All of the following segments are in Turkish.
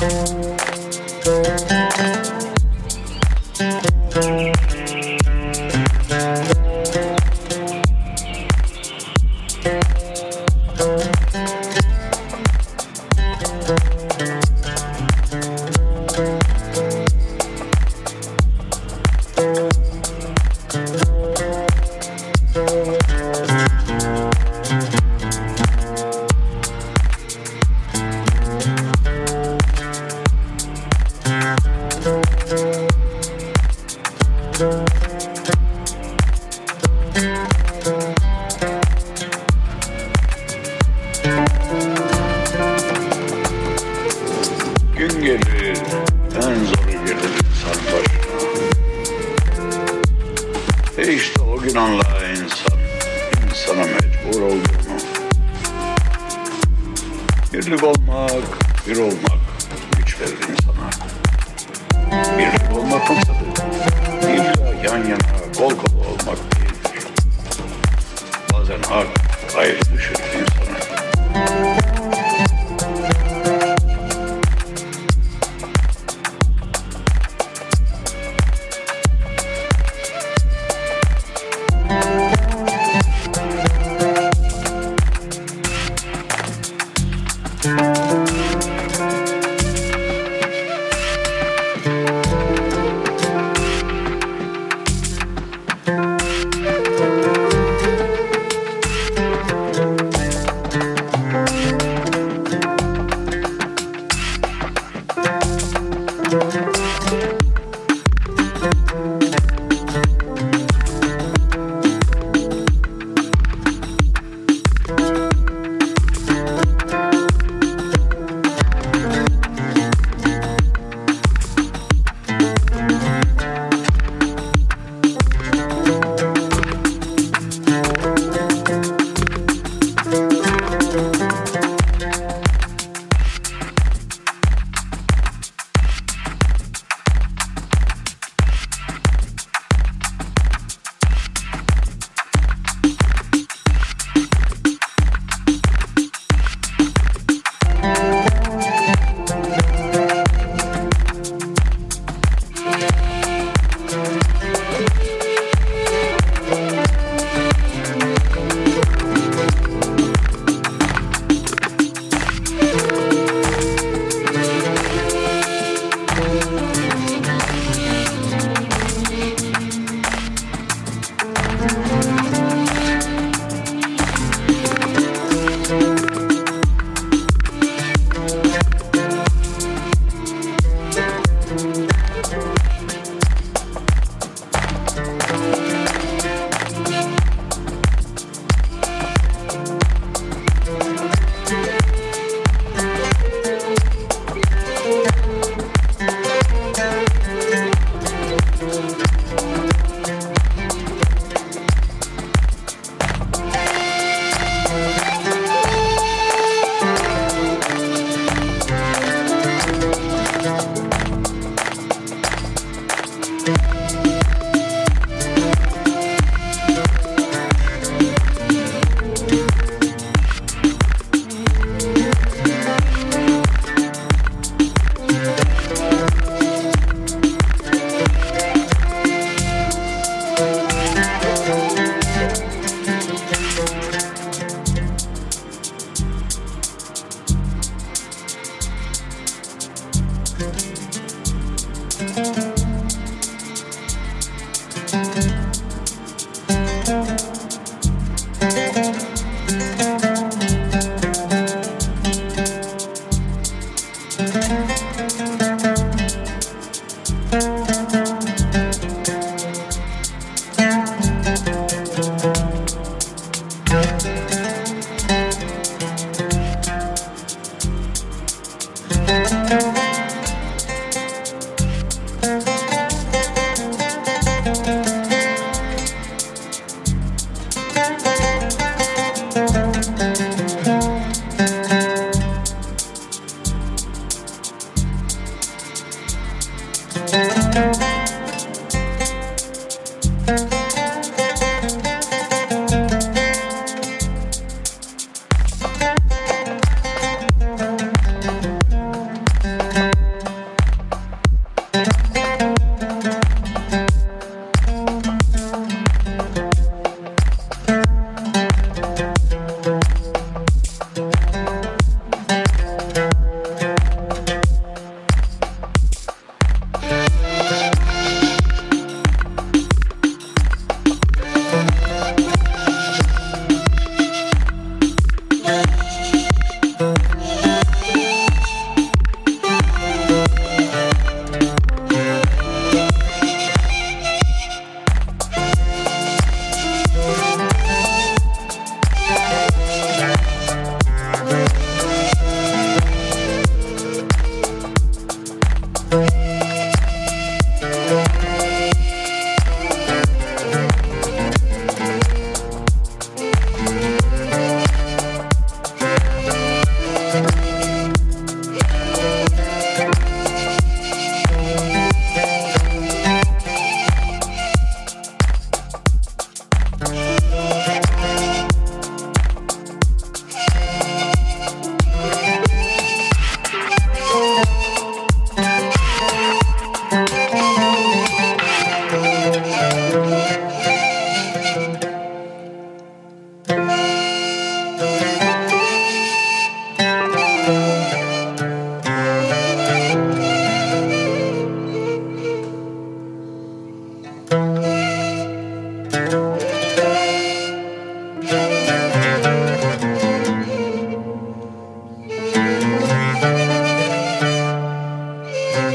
Gün gün insan, insana mecbur olduğunu. Birlik olmak, bir olmak güç verir insana. Birlik olmak maksadı, illa yan yana, kol kola olmak değildir. Bazen hak ayrı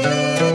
Música